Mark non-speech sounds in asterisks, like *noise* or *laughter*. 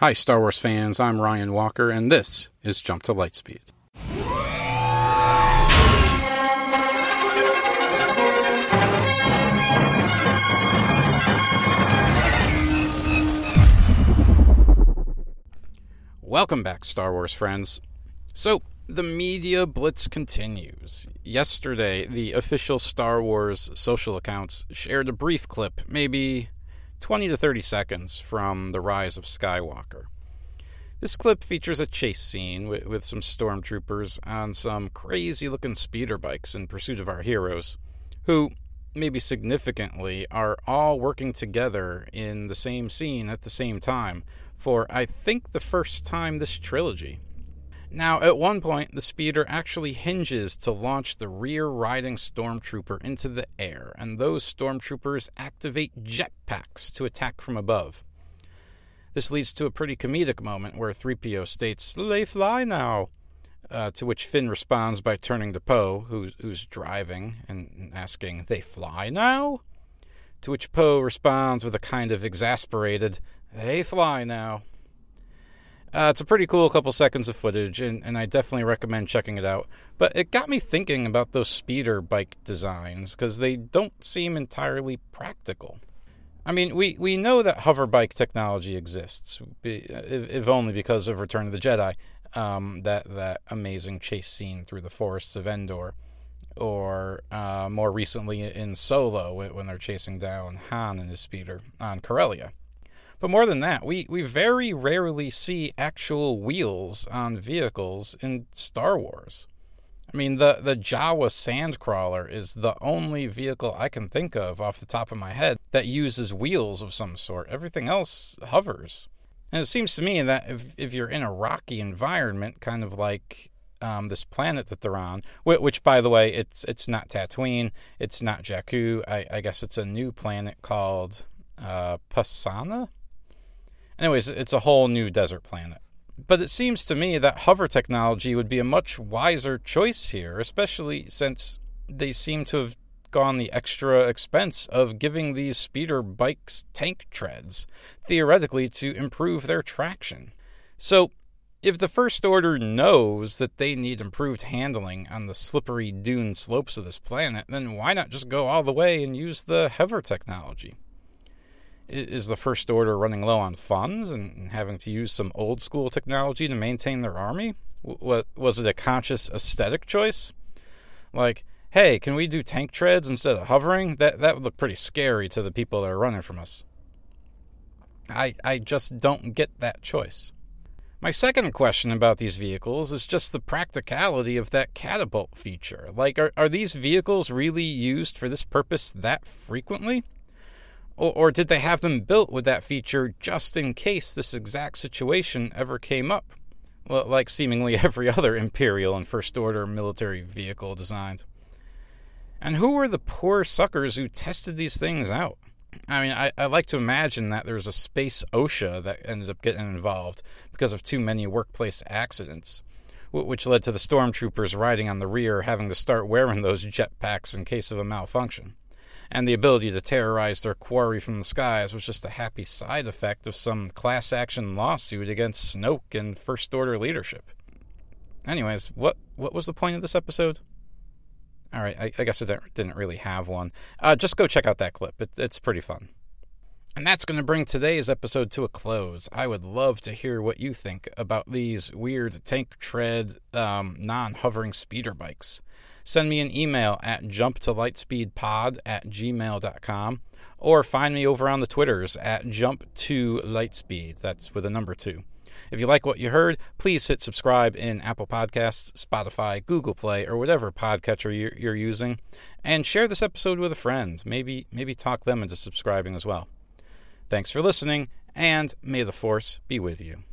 Hi, Star Wars fans. I'm Ryan Walker, and this is Jump to Lightspeed. Welcome back, Star Wars friends. So, the media blitz continues. Yesterday, the official Star Wars social accounts shared a brief clip, maybe 20 to 30 seconds, from The Rise of Skywalker. This clip features a chase scene with, with some stormtroopers on some crazy looking speeder bikes in pursuit of our heroes, who, maybe significantly, are all working together in the same scene at the same time for, I think, the first time this trilogy. Now, at one point, the speeder actually hinges to launch the rear riding stormtrooper into the air, and those stormtroopers activate jetpacks to attack from above. This leads to a pretty comedic moment where 3PO states, They fly now! Uh, to which Finn responds by turning to Poe, who's, who's driving, and asking, They fly now? To which Poe responds with a kind of exasperated, They fly now. Uh, it's a pretty cool couple seconds of footage, and, and I definitely recommend checking it out. But it got me thinking about those speeder bike designs, because they don't seem entirely practical. I mean, we, we know that hover bike technology exists, if only because of Return of the Jedi, um, that, that amazing chase scene through the forests of Endor, or uh, more recently in Solo when they're chasing down Han and his speeder on Corellia. But more than that, we, we very rarely see actual wheels on vehicles in Star Wars. I mean, the, the Jawa Sandcrawler is the only vehicle I can think of off the top of my head that uses wheels of some sort. Everything else hovers. And it seems to me that if, if you're in a rocky environment, kind of like um, this planet that they're on, which, which, by the way, it's it's not Tatooine, it's not Jakku. I, I guess it's a new planet called uh, Pasaana. Anyways, it's a whole new desert planet. But it seems to me that hover technology would be a much wiser choice here, especially since they seem to have gone the extra expense of giving these speeder bikes tank treads, theoretically to improve their traction. So, if the First Order knows that they need improved handling on the slippery dune slopes of this planet, then why not just go all the way and use the hover technology? Is the First Order running low on funds and having to use some old school technology to maintain their army? What was it a conscious aesthetic choice? Like, hey, can we do tank treads instead of hovering? That that would look pretty scary to the people that are running from us. I I just don't get that choice. My second question about these vehicles is just the practicality of that catapult feature. Like, are, are these vehicles really used for this purpose that frequently? Or, or did they have them built with that feature just in case this exact situation ever came up? Well, like seemingly *laughs* every other Imperial and First Order military vehicle designs. And who were the poor suckers who tested these things out? I mean, I, I like to imagine that there was a space OSHA that ended up getting involved because of too many workplace accidents, which led to the stormtroopers riding on the rear having to start wearing those jetpacks in case of a malfunction and the ability to terrorize their quarry from the skies was just a happy side effect of some class action lawsuit against Snoke and First Order leadership. Anyways, what what was the point of this episode? All right, I, I guess I didn't really have one. Uh, just go check out that clip. It, it's pretty fun. And that's going to bring today's episode to a close. I would love to hear what you think about these weird tank tread, um, non hovering speeder bikes send me an email at jumptolightspeedpod at gmail.com or find me over on the Twitters at jump2lightspeed. That's with a number two. If you like what you heard, please hit subscribe in Apple Podcasts, Spotify, Google Play, or whatever podcatcher you're, using, and share this episode with a friend. Maybe maybe talk them into subscribing as well. Thanks for listening, and may the force be with you.